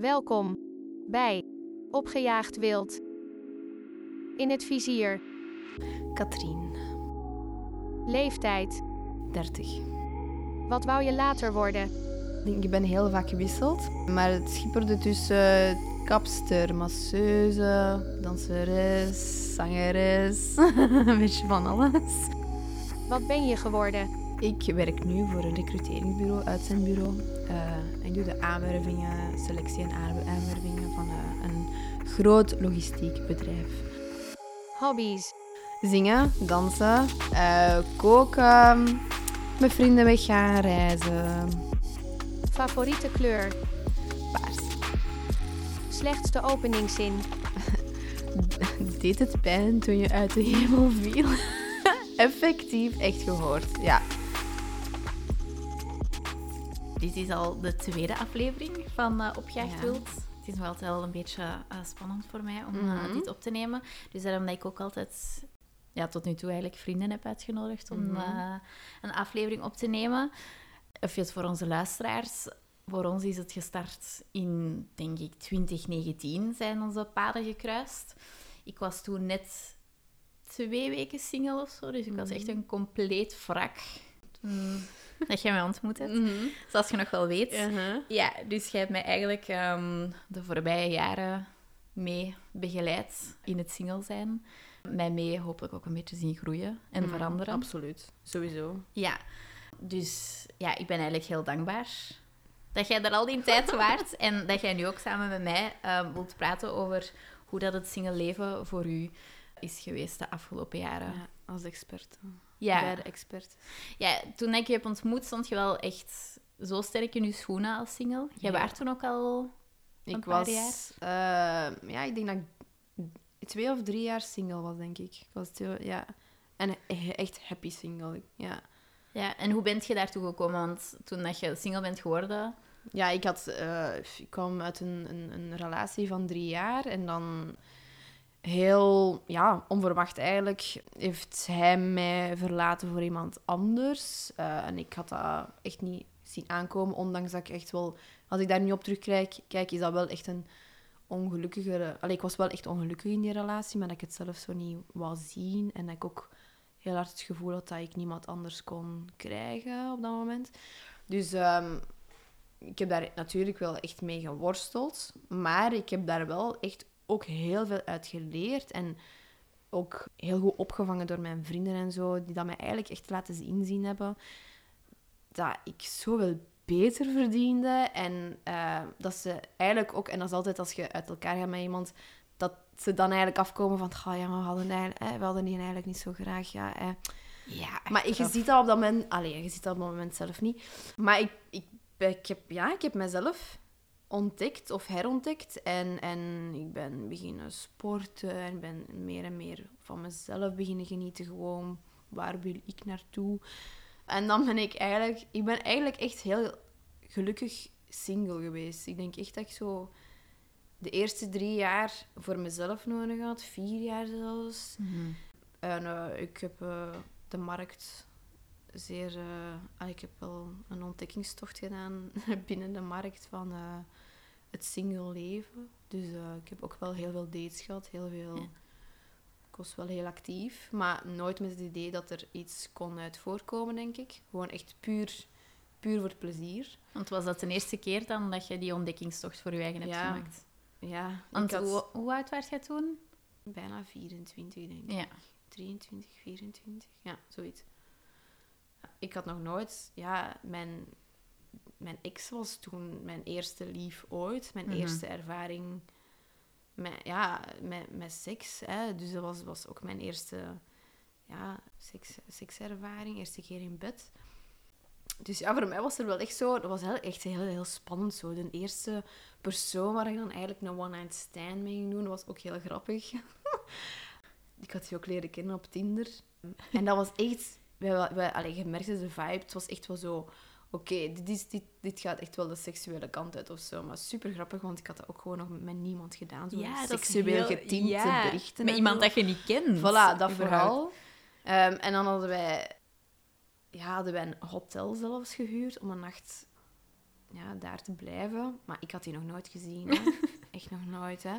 Welkom bij Opgejaagd Wild. In het vizier. Katrien, Leeftijd. 30. Wat wou je later worden? Ik ben heel vaak gewisseld, maar het schipperde tussen kapster, masseuse, danseres, zangeres, een beetje van alles. Wat ben je geworden? Ik werk nu voor een recruteringsbureau, uitzendbureau. Eh, ik doe de aanwervingen, selectie en aanwer- aanwervingen van eh, een groot logistiek bedrijf. Hobby's. Zingen, dansen, eh, koken, met vrienden weggaan, reizen, Favoriete kleur. paars. Slechtste openingszin. Deed het pijn toen je uit de hemel viel? Effectief, echt gehoord. Ja. Dit is al de tweede aflevering van eh Opgejaagd Ja. Wild. Het is nog altijd wel een beetje eh, spannend voor mij om eh, Mhm. dit op te nemen. Dus daarom dat ik ook altijd, ja, tot nu toe eigenlijk vrienden heb uitgenodigd om Mhm. een aflevering op te nemen. Even voor onze luisteraars. Voor ons is het gestart in, denk ik, 2019 zijn onze paden gekruist. Ik was toen net twee weken single of zo, dus ik was echt een compleet wrak toen dat jij mij ontmoet hebt. Zoals je nog wel weet. Uh-huh. Ja, dus jij hebt mij eigenlijk ehm, de voorbije jaren mee begeleid in het single zijn. Mij mee hopelijk ook een beetje zien groeien en veranderen. Absoluut, sowieso. Ja, dus ja, ik ben eigenlijk heel dankbaar dat jij er al die tijd waart en dat jij nu ook samen met mij ehm, wilt praten over hoe dat het single leven voor u is geweest de afgelopen jaren. Ja, als expert. Ja. Bij de expert. Ja, toen ik je heb ontmoet, stond je wel echt zo sterk in je schoenen als single. Jij Ja. waart toen ook al... Een Ik paar was... eh, ja, ik denk dat ik twee of drie jaar single was, denk ik. Ik was twee, ja... En echt happy single. Ja. Ja, en hoe bent je daartoe gekomen? Want toen dat je single bent geworden... Ja, ik, had, eh, ik kwam uit een, een, een relatie van drie jaar en dan heel ja, onverwacht eigenlijk heeft hij mij verlaten voor iemand anders. Eh, en ik had dat echt niet zien aankomen, ondanks dat ik echt wel, als ik daar nu op terugkijk, kijk, is dat wel echt een ongelukkige... Allee, ik was wel echt ongelukkig in die relatie, maar dat ik het zelf zo niet wou zien en dat ik ook heel hard het gevoel had dat ik niemand anders kon krijgen op dat moment. Dus ehm, ik heb daar natuurlijk wel echt mee geworsteld. Maar ik heb daar wel echt ook heel veel uit geleerd. En ook heel goed opgevangen door mijn vrienden en zo. Die dat mij eigenlijk echt laten inzien hebben. Dat ik zoveel beter verdiende. En eh, dat ze eigenlijk ook... En dat is altijd als je uit elkaar gaat met iemand... Dat ze dan eigenlijk afkomen van... "Goh, ja, maar we hadden, eigenlijk, eh, we hadden die eigenlijk niet zo graag. Ja, eh. Ja, Maar je ziet dat op dat moment... Allee, je ziet dat op dat moment zelf niet. Maar ik, ik, ik, heb, ja, ik heb mezelf ontdekt of herontdekt. En, en ik ben beginnen sporten en ben meer en meer van mezelf beginnen genieten. Gewoon, waar wil ik naartoe? En dan ben ik eigenlijk... Ik ben eigenlijk echt heel gelukkig single geweest. Ik denk echt dat ik zo de eerste drie jaar voor mezelf nodig had. Vier jaar zelfs. En eh, ik heb eh, de markt zeer... ah, ik heb wel een ontdekkingstocht gedaan binnen de markt van het single leven. Dus eh, ik heb ook wel heel veel dates gehad, heel veel... Ja. Ik was wel heel actief, maar nooit met het idee dat er iets kon uit voorkomen, denk ik. Gewoon echt puur, puur voor het plezier. Want was dat de eerste keer dan dat je die ontdekkingstocht voor je eigen hebt Ja. gemaakt? Ja, Want had hoe, hoe oud was jij toen? bijna 24, denk ik. Ja. 23, 24, ja, zoiets. Ik had nog nooit, ja, mijn, mijn ex was toen mijn eerste lief ooit, mijn Mhm. eerste ervaring met, ja, met, met seks. Hè. Dus dat was, was ook mijn eerste ja, seks, sekservaring, eerste keer in bed. Dus ja, voor mij was er wel echt zo, dat was heel, echt heel, heel spannend zo. De eerste persoon waar ik dan eigenlijk een one-night stand mee ging doen, was ook heel grappig. Ik had die ook leren kennen op Tinder. En dat was echt... Wij, wij, allee, je merkte de vibe. Het was echt wel zo... Oké, dit, dit, dit gaat echt wel de seksuele kant uit of zo. Maar super grappig, want ik had dat ook gewoon nog met niemand gedaan. Zo seksueel getinte berichten. Met iemand dat je niet kent. Voilà, dat vooral. Ehm, en dan hadden wij, ja, hadden wij een hotel zelfs gehuurd om een nacht ja, daar te blijven. Maar ik had die nog nooit gezien. hè. Echt nog nooit, hè.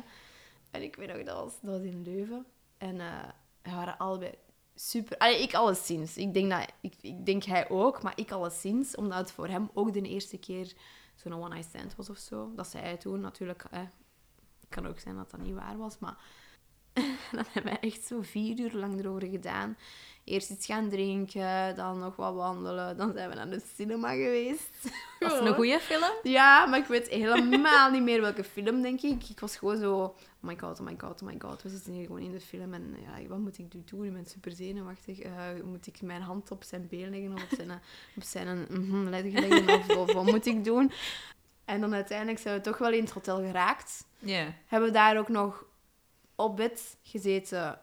En ik weet nog, dat was, dat was in Leuven. En eh, we waren allebei super... Allee, ik alleszins. Ik denk, dat, ik, ik denk hij ook, maar ik alleszins. Omdat het voor hem ook de eerste keer zo'n one-night stand was of zo. Dat zei hij toen. Natuurlijk, het kan ook zijn dat dat niet waar was, maar... dan hebben we echt zo vier uur lang erover gedaan. Eerst iets gaan drinken, dan nog wat wandelen. Dan zijn we naar de cinema geweest. Was het een goede film? Ja, maar ik weet helemaal niet meer welke film, denk ik. Ik was gewoon zo... Oh my god, oh my god, oh my god. We zitten hier gewoon in de film en ja, wat moet ik nu doen? Ik ben super zenuwachtig. Eh, moet ik mijn hand op zijn been leggen of op zijn, op zijn mhm leggen? Of, of wat moet ik doen? En dan uiteindelijk zijn we toch wel in het hotel geraakt. Ja. Hebben we daar ook nog op bed gezeten.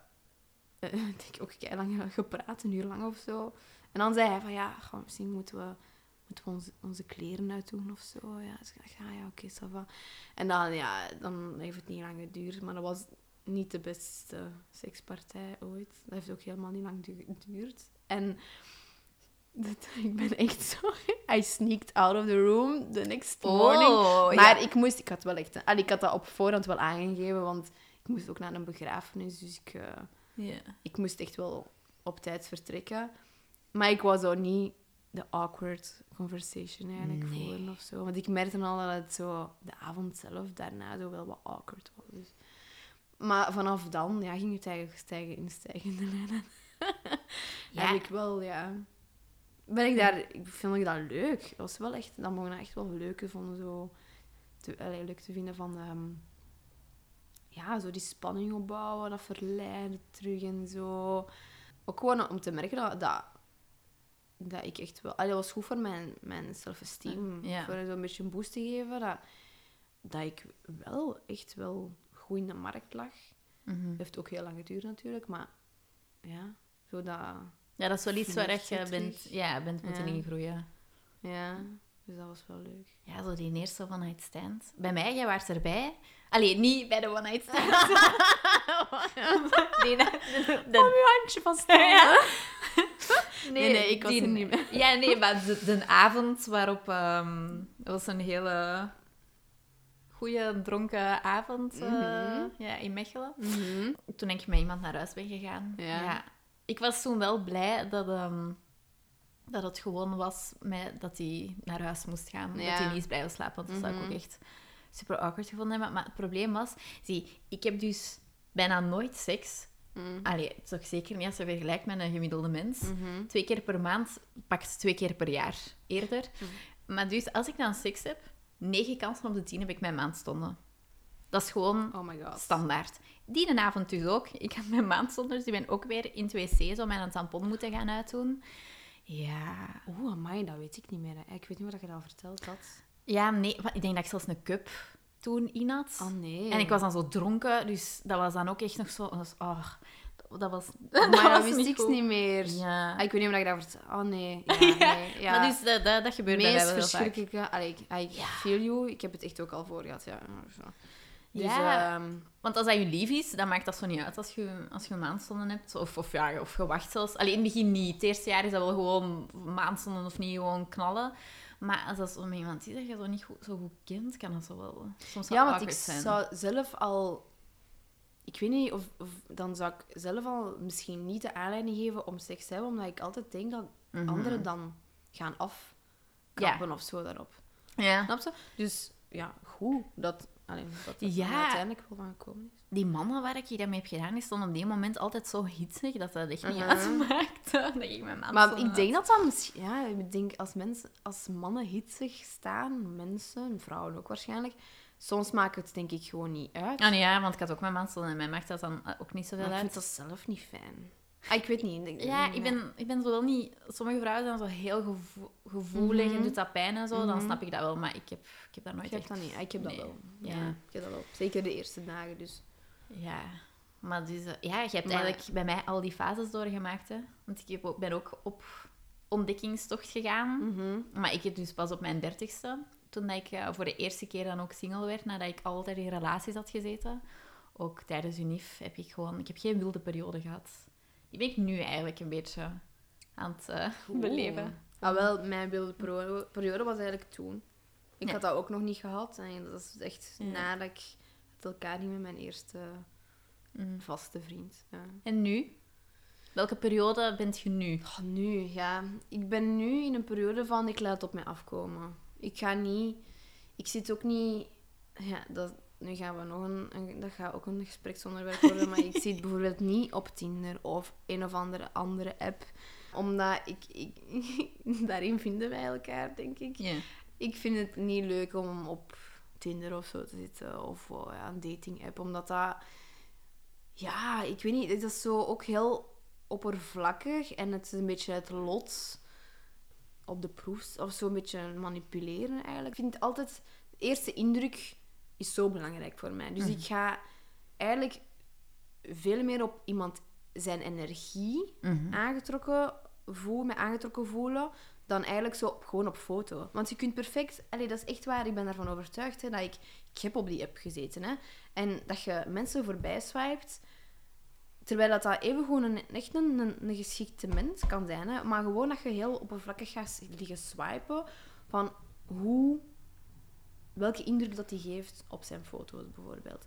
eh, Ik denk ook lang gepraat, een uur lang of zo. En dan zei hij van ja, goh, misschien moeten we, moeten we onze, onze kleren uitdoen of zo. Ja, dus ik ja, ja oké, ça va. En dan, ja, dan heeft het niet lang geduurd, maar dat was niet de beste sekspartij ooit. Dat heeft ook helemaal niet lang du- geduurd. En dat, ik ben echt zo... I sneaked out of the room the next morning. Oh, Maar ja. ik moest, ik had wel echt, ik had dat op voorhand wel aangegeven, want ik moest ook naar een begrafenis, dus ik, eh, ik moest echt wel op tijd vertrekken. Maar ik wou zo niet de awkward conversation eigenlijk Nee. voeren of zo. Want ik merkte al dat het zo de avond zelf daarna zo wel wat awkward was. Dus. Maar vanaf dan ja, ging het eigenlijk stijgen in stijgende lijnen. Ja. Heb ik wel, ja. Ben ik daar, ik vind ik dat leuk. Dat was wel echt, dat mogen we echt wel leuk vonden, zo te, leuk te vinden van, ehm, ja, zo die spanning opbouwen, dat verleiden terug en zo. Ook gewoon om te merken dat, dat, dat ik echt wel, allee, dat was goed voor mijn, mijn self-esteem, Ja. voor zo'n beetje een boost te geven, dat, dat ik wel echt wel goed in de markt lag. Mhm. heeft ook heel lang geduurd natuurlijk, maar ja, zo dat... Ja, dat is wel iets waar je bent, ja, bent moeten Ja. ingroeien. Ja, dus dat was wel leuk. Ja, zo die eerste night stand. Bij mij, jij was erbij. Allee, niet bij de one night stand. nee, de, de- je handje vast. Ja. Nee, nee, ik was die- er niet bij. Ja, nee, maar de, de avond waarop... dat was een hele goede dronken avond eh, Mhm. ja, in Mechelen. Mhm. Toen ik met iemand naar huis ben gegaan. Ja. Ik was toen wel blij dat, ehm, dat het gewoon was met, dat hij naar huis moest gaan. Ja. Dat hij niet is blijven slapen, want dat zou ik Mhm. ook echt super awkward gevonden hebben. Maar het probleem was, zie, ik heb dus bijna nooit seks. Mhm. Allee, toch zeker niet als je vergelijkt met een gemiddelde mens. Mhm. Twee keer per maand, pakt twee keer per jaar eerder. Mhm. Maar dus, als ik dan seks heb, negen kansen op de tien heb ik mijn maandstonden. Dat is gewoon Oh my god. standaard. Die avond dus ook. Ik had mijn maandstonden, dus ik ben ook weer in het wc zo mijn tampon moeten gaan uitdoen. Ja. Oeh, amai, dat weet ik niet meer. hè. Ik weet niet wat je dat verteld had. Ja, nee. Ik denk dat ik zelfs een cup toen in had. Oh nee. En ik was dan zo dronken, dus dat was dan ook echt nog zo... Oh, dat was... Maar dat dat was wist ik goed. niet meer. Ja. Ah, ik weet niet meer dat ik vertelde. Oh nee. Ja, Ja, nee. Ja. Maar dus dat, dat, dat gebeurt bij mij meest wel heel vaak. verschrikkelijke... Allee, ik, ah, ik feel you. Ik heb het echt ook al voor gehad, ja. Dus, Ja. ehm, Want als dat je lief is, dan maakt dat zo niet uit als je, als je maandstonden hebt. Of, of, ja, of je wacht zelfs. Alleen in het begin niet. Het eerste jaar is dat wel gewoon maandstonden of niet gewoon knallen. Maar als dat zo met iemand is dat je zo niet goed, zo goed kent, kan dat zo wel soms wel ja, want ik zijn. zou zelf al... Ik weet niet, of, of dan zou ik zelf al misschien niet de aanleiding geven om seks te hebben, omdat ik altijd denk dat Mhm. anderen dan gaan afkappen of zo daarop. Ja. Snap je? Dus ja, goed dat, allee, dat het Ja. er uiteindelijk wel van gekomen is. Die mannen waar ik daarmee heb gedaan, die stonden op die moment altijd zo hitsig dat dat echt niet Mhm. uitmaakte. Dat ik mijn Maar ik denk dat dat misschien... Ja, ik denk als, mensen, als mannen hitsig staan, mensen, vrouwen ook waarschijnlijk, soms maakt het denk ik gewoon niet uit. Ah, nee, ja, want ik had ook mijn maandstonden en mij maakt dat dan ook niet zoveel Maar ik uit. vind dat zelf niet fijn. Ah, ik weet niet. Ik- Ja, ik ben, ik ben zo wel niet... Sommige vrouwen zijn zo heel gevo- gevoelig en Mhm. doet dat pijn en zo. Dan Mhm. snap ik dat wel, maar ik heb, ik heb daar nooit Ik heb echt... dat niet. Ah, Ik heb dat Nee. wel. Ja. Ja. ik heb dat wel. Zeker de eerste dagen, dus. Ja. Maar dus, eh, ja, je hebt Maar- eigenlijk bij mij al die fases doorgemaakt, hè. Want ik heb ook, ben ook op ontdekkingstocht gegaan. Mhm. Maar ik heb dus pas op mijn dertigste, toen dat ik eh, voor de eerste keer dan ook single werd, nadat ik altijd in relaties had gezeten. Ook tijdens UNIF heb ik gewoon... Ik heb geen wilde periode gehad. Die ben ik nu eigenlijk een beetje aan het eh, beleven. Ah, wel, mijn wilde periode was eigenlijk toen. Ik Ja. had dat ook nog niet gehad. En dat is echt Ja. nadat ik uit elkaar ging met mijn eerste Mhm. vaste vriend. Ja. En nu? Welke periode bent je nu? Oh, nu, ja. Ik ben nu in een periode van ik laat het op mij afkomen. Ik ga niet... Ik zit ook niet... Ja, dat, nu gaan we nog een, een... Dat gaat ook een gespreksonderwerp worden, maar ik zit bijvoorbeeld niet op Tinder of een of andere andere app. Omdat ik... ik daarin vinden wij elkaar, denk ik. Ja. Ik vind het niet leuk om op Tinder of zo te zitten. Of oh ja, een dating app. Omdat dat... Ja, ik weet niet. Het is zo ook heel oppervlakkig. En het is een beetje het lot op de proef. Of zo een beetje manipuleren eigenlijk. Ik vind altijd... De eerste indruk is zo belangrijk voor mij. Dus ik ga eigenlijk veel meer op iemand zijn energie Mhm. aangetrokken voelen, me aangetrokken voelen, dan eigenlijk zo op, gewoon op foto. Want je kunt perfect... Allee, dat is echt waar, ik ben daarvan overtuigd. Hè, dat ik, ik heb op die app gezeten. Hè, en dat je mensen voorbij swipet, terwijl dat, dat even gewoon een, echt een, een, een geschikte mens kan zijn. Hè, maar gewoon dat je heel oppervlakkig gaat liggen swipen van hoe... Welke indruk dat hij geeft op zijn foto's, bijvoorbeeld.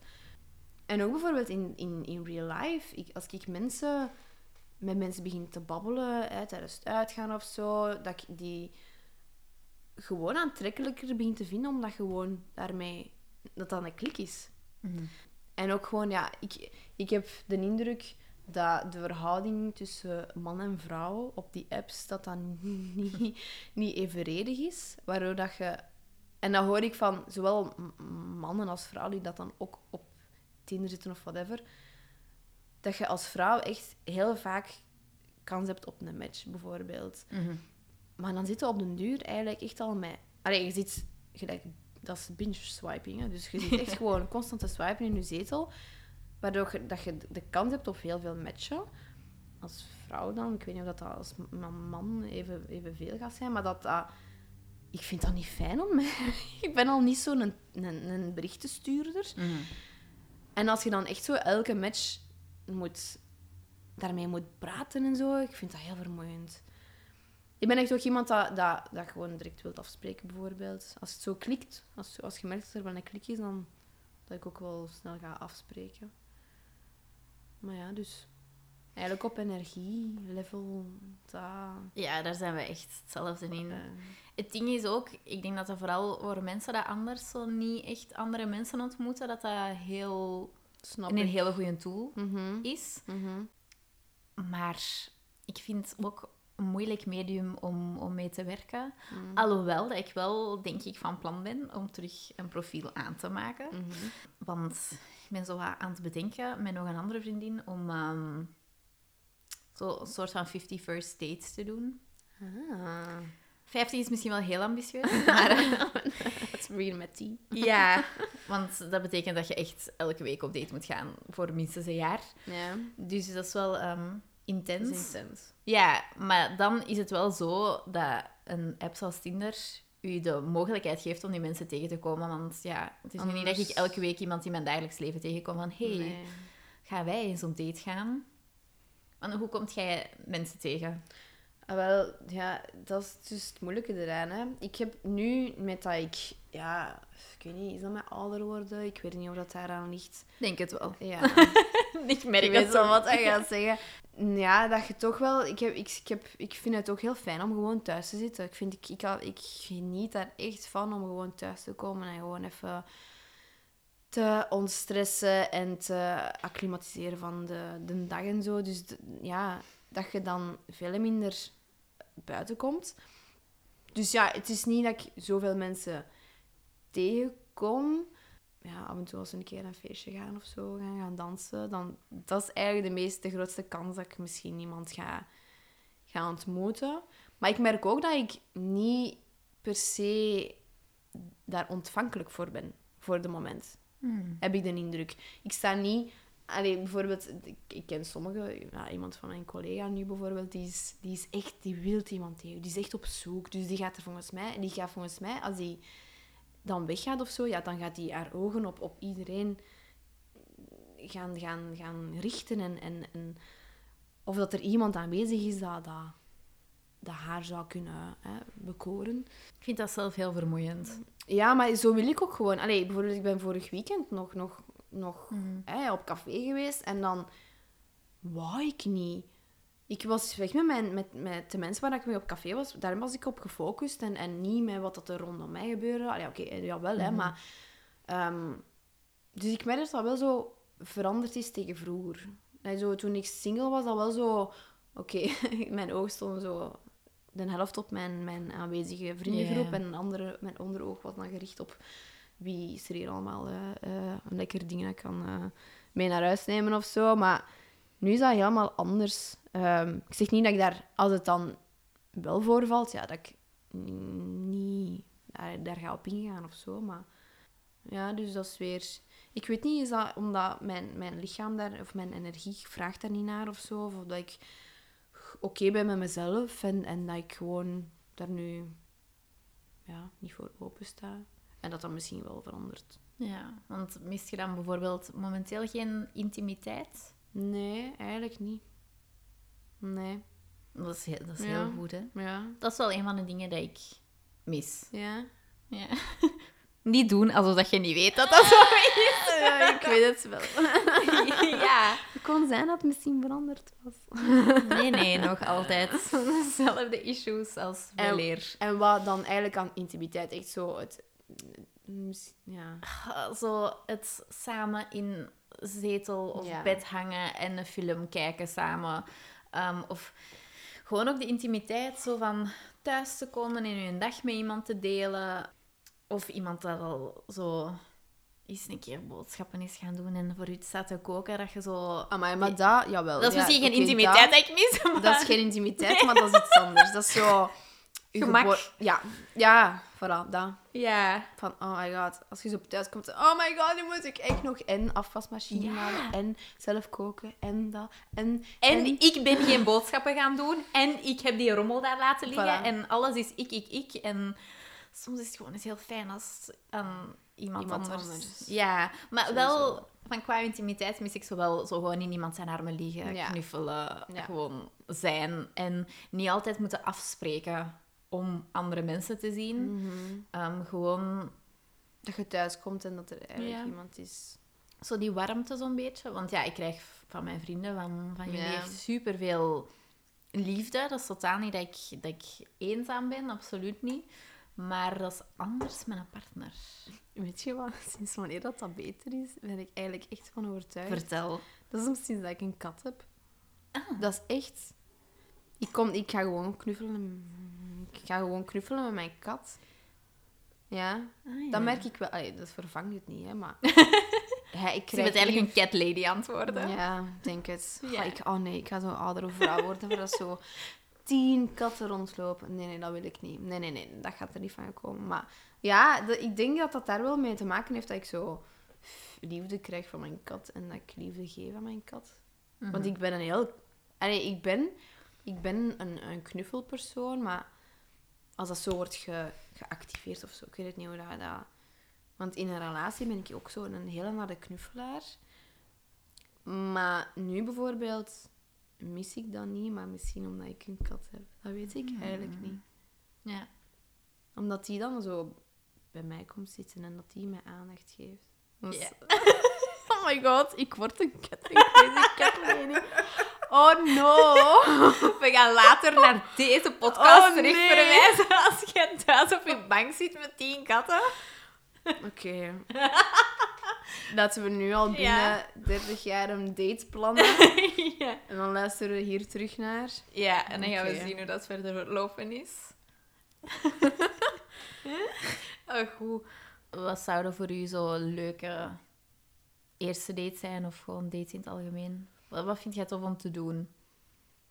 En ook bijvoorbeeld in, in, in real life. Ik, als ik mensen met mensen begin te babbelen hè, tijdens het uitgaan of zo, dat ik die gewoon aantrekkelijker begin te vinden, omdat gewoon daarmee dat dat een klik is. Mhm. En ook gewoon, ja, ik, ik heb de indruk dat de verhouding tussen man en vrouw op die apps, dat dat niet, niet evenredig is. Waardoor dat je... En dat hoor ik van zowel mannen als vrouwen die dat dan ook op Tinder zitten of whatever. Dat je als vrouw echt heel vaak kans hebt op een match, bijvoorbeeld. Mhm. Maar dan zitten we op den duur eigenlijk echt al met... Allee, je zit gelijk... Dat is binge swiping, hè. Dus je zit echt gewoon constant te swipen in je zetel. Waardoor je, dat je de kans hebt op heel veel matchen. Als vrouw dan. Ik weet niet of dat, als man even, evenveel gaat zijn. Maar dat dat... Ik vind dat niet fijn om... ik ben al niet zo'n een, een, een berichtenstuurder. Mhm. En als je dan echt zo elke match moet, daarmee moet praten en zo, ik vind dat heel vermoeiend. Ik ben echt ook iemand dat, dat, dat gewoon direct wilt afspreken, bijvoorbeeld. Als het zo klikt, als, als je merkt dat er wel een klik is, dan dat ik ook wel snel ga afspreken. Maar ja, dus eigenlijk op energie, level. Ja, daar zijn we echt hetzelfde in. eh, Het ding is ook, ik denk dat dat vooral voor mensen dat anders zo niet echt andere mensen ontmoeten, dat dat heel, snap een ik. hele goede tool Mhm, is. mhm. Maar ik vind het ook een moeilijk medium om, om mee te werken. Mhm. Alhoewel dat ik wel, denk ik, van plan ben om terug een profiel aan te maken. Mhm. Want ik ben zo aan het bedenken met nog een andere vriendin om ehm, zo een soort van 50 first dates te doen. Ah. 50 is misschien wel heel ambitieus, maar eh, Dat is weer met die. ja, want dat betekent dat je echt elke week op date moet gaan voor minstens een jaar. Ja, Dus dat is wel ehm, intens. is intens. Ja, maar dan is het wel zo dat een app zoals Tinder u de mogelijkheid geeft om die mensen tegen te komen. Want ja, het is nu niet dat ik elke week iemand in mijn dagelijks leven tegenkom van hey, Nee. gaan wij eens op date gaan? Want hoe komt jij mensen tegen? Ah, wel, ja, dat is dus het moeilijke eraan. Hè. Ik heb nu, met dat ik, ja, ik weet niet, is dat met ouder worden? Ik weet niet of dat daaraan ligt. Denk het wel. Ja, ik merk weet wel wat hij gaat zeggen. Ja, dat je toch wel, ik, heb, ik, ik, heb, ik vind het ook heel fijn om gewoon thuis te zitten. Ik, vind, ik, ik, ik geniet daar echt van om gewoon thuis te komen en gewoon even te ontstressen en te acclimatiseren van de, de dag en zo. Dus ja, dat je dan veel minder buiten komt. Dus ja, het is niet dat ik zoveel mensen tegenkom. Ja, af en toe als we een keer naar een feestje gaan of zo, gaan, gaan dansen, dan dat is eigenlijk de meest, de grootste kans dat ik misschien iemand ga, ga ontmoeten. Maar ik merk ook dat ik niet per se daar ontvankelijk voor ben, voor de moment Hmm. heb ik de indruk. Ik sta niet... Allee, bijvoorbeeld, ik, ken sommige... Ja, iemand van mijn collega nu bijvoorbeeld, die is, die is echt... Die wil iemand tegen. Die is echt op zoek. Dus die gaat er volgens mij... Die gaat volgens mij, als die dan weggaat of zo, ja, dan gaat die haar ogen op, op iedereen gaan, gaan, gaan richten. En, en, en of dat er iemand aanwezig is dat, dat, dat haar zou kunnen hè, bekoren. Ik vind dat zelf heel vermoeiend. Ja, maar zo wil ik ook gewoon. Allee, bijvoorbeeld, ik ben vorig weekend nog, nog, nog hè, op café geweest en dan wou ik niet. Ik was weg met, mijn, met, met de mensen waar ik mee op café was. Daar was ik op gefocust en, en niet met wat dat er rondom mij gebeurde. Allee, oké, jawel, hè, maar... ehm, dus ik merk dat dat wel zo veranderd is tegen vroeger. Allee, zo, toen ik single was, dat wel zo... Oké, mijn ogen stonden zo de helft op mijn, mijn aanwezige vriendengroep. En een andere, mijn onderoog was dan gericht op wie is er hier allemaal een lekker ding dat kan eh, mee naar huis nemen of zo. Maar nu is dat helemaal anders. Ehm, ik zeg niet dat ik daar, als het dan wel voorvalt, ja, dat ik niet daar, daar ga op ingaan of zo. Maar ja, dus dat is weer. Ik weet niet, is dat omdat mijn, mijn lichaam daar, of mijn energie vraagt daar niet naar of zo? Of dat ik oké ben met mezelf en, en dat ik gewoon daar nu ja, niet voor open sta. En dat dat misschien wel verandert. Ja, want mist je dan bijvoorbeeld momenteel geen intimiteit? Nee, eigenlijk niet. Nee. Dat is, heel, dat is Ja. heel goed, hè? Ja. Dat is wel een van de dingen dat ik mis. Ja. Ja. Niet doen alsof dat je niet weet dat dat zo is. ja ik weet het wel. ja. Kon zijn dat het misschien veranderd was. Nee, nee, nog altijd dezelfde issues als En- weleer. En wat dan eigenlijk aan intimiteit echt zo het... Ja. Zo het samen in zetel of Ja. bed hangen en een film kijken samen. Ehm, of gewoon ook de intimiteit zo van thuis te komen en je een dag met iemand te delen. Of iemand dat al zo eens een keer boodschappen is gaan doen en voor u staat te koken. Dat je zo... Amai, maar dat, jawel. Dat is ja, misschien geen intimiteit dat- ik mis, maar... Dat is geen intimiteit, maar dat is iets anders. Dat is zo... Gemak. Ja, ja, voilà, dat. Ja. Van, oh my god, als je zo op thuis komt, oh my god, nu moet ik echt nog en afwasmachine Ja. halen, en zelf koken, en dat, en... En ik ben geen boodschappen gaan doen. En ik heb die rommel daar laten liggen. Voilà. En alles is ik, ik, ik. En soms is het gewoon eens heel fijn als aan iemand, Iemand anders... anders. Ja, maar Sowieso. wel... Van qua intimiteit mis ik zo wel zo gewoon in iemand zijn armen liggen, Ja. knuffelen, Ja. gewoon zijn. En niet altijd moeten afspreken om andere mensen te zien. Mhm. Ehm, gewoon Dat je thuis komt en dat er eigenlijk Ja. iemand is. zo die warmte zo'n beetje. Want ja, ik krijg van mijn vrienden, van, van jullie, echt superveel liefde. Dat is totaal niet dat ik, dat ik eenzaam ben, absoluut niet. Maar dat is anders met een partner. Weet je wat? Sinds wanneer dat, dat beter is, ben ik eigenlijk echt van overtuigd. Vertel. Dat is sinds dat ik een kat heb. Dat is echt... Ik, kom, ik ga gewoon knuffelen. Ik ga gewoon knuffelen met mijn kat. Ja, Ah, ja. dat merk ik wel. Allee, dat vervangt het niet, hè, maar... ja, ik krijg eigenlijk een cat lady aan het worden. Ja, denk het. Ja. Oh, ik, oh nee, ik ga zo'n oudere vrouw worden waar dat zo tien katten rondlopen. Nee, nee, dat wil ik niet. Nee, nee, nee, dat gaat er niet van komen. Maar ja, de- ik denk dat dat daar wel mee te maken heeft dat ik zo liefde krijg van mijn kat en dat ik liefde geef aan mijn kat. Mhm. Want ik ben een heel... Allee, ik ben, ik ben een, een knuffelpersoon, maar als dat zo wordt ge- geactiveerd of zo, ik weet het niet hoe dat... dat... Want in een relatie ben ik ook zo een hele harde knuffelaar. Maar nu bijvoorbeeld mis ik dat niet, maar misschien omdat ik een kat heb. Dat weet ik eigenlijk niet. Ja. Omdat die dan zo bij mij komt zitten en dat die mij aandacht geeft. Dus- oh my god, ik word een kat. Ik deze katlady. Oh no. We gaan later naar deze podcast Oh, terug nee. verwijzen als je thuis op je bank zit met tien katten. Oké. Laten we nu al binnen Ja. 30 jaar een date plannen. ja. En dan luisteren we hier terug naar. ja, en dan gaan we zien hoe dat verder verlopen is. oh, goed. Wat zouden voor u zo leuke eerste dates zijn of gewoon dates in het algemeen? Wat, wat vind jij tof om te doen?